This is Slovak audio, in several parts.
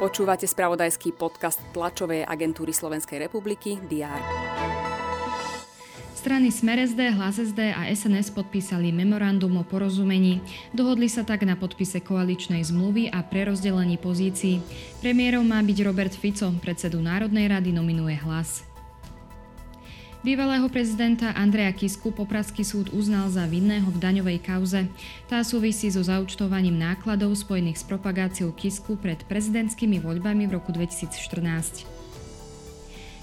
Počúvate spravodajský podcast tlačovej agentúry Slovenskej republiky DR. Strany Smer SD, a SNS podpísali memorandum o porozumení. Dohodli sa tak na podpise koaličnej zmluvy a prerozdelení pozícií. Premiérom má byť Robert Fico, predsedu Národnej rady nominuje Hlas. Bývalého prezidenta Andreja Kisku Popradský súd uznal za vinného v daňovej kauze. Tá súvisí so zaučtovaním nákladov spojených s propagáciou Kisku pred prezidentskými voľbami v roku 2014.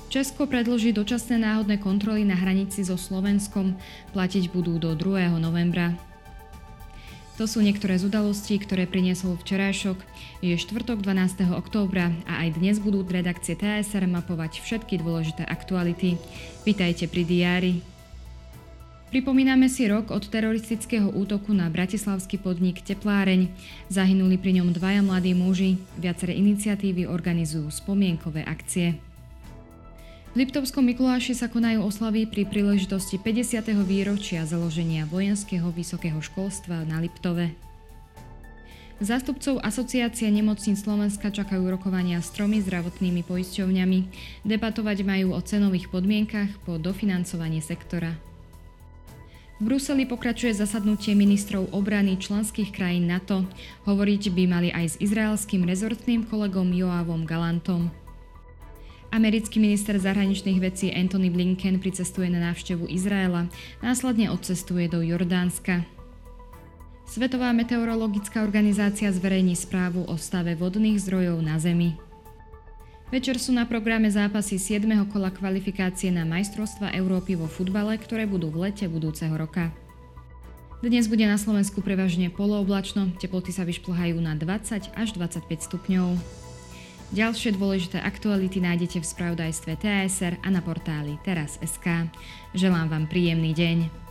Česko predloží dočasné náhodné kontroly na hranici so Slovenskom. Platiť budú do 2. novembra. To sú niektoré z udalostí, ktoré priniesol včerajšok. Je štvrtok 12. októbra a aj dnes budú redakcie TSR mapovať všetky dôležité aktuality. Vítajte pri diári. Pripomíname si rok od teroristického útoku na bratislavský podnik Tepláreň. Zahynuli pri ňom dvaja mladí muži. Viaceré iniciatívy organizujú spomienkové akcie. V Liptovskom Mikuláši sa konajú oslavy pri príležitosti 50. výročia založenia vojenského vysokého školstva na Liptove. Zástupcov Asociácie nemocníc Slovenska čakajú rokovania s tromi zdravotnými poisťovňami. Debatovať majú o cenových podmienkach po dofinancovanie sektora. V Bruseli pokračuje zasadnutie ministrov obrany členských krajín NATO. Hovoriť by mali aj s izraelským rezortným kolegom Joavom Galantom. Americký minister zahraničných vecí Anthony Blinken pricestuje na návštevu Izraela, následne odcestuje do Jordánska. Svetová meteorologická organizácia zverejní správu o stave vodných zdrojov na Zemi. Večer sú na programe zápasy 7. kola kvalifikácie na majstrovstva Európy vo futbale, ktoré budú v lete budúceho roka. Dnes bude na Slovensku prevažne polooblačno, teploty sa vyšplhajú na 20 až 25 stupňov. Ďalšie dôležité aktuality nájdete v spravodajstve TSR a na portáli teraz.sk. Želám vám príjemný deň.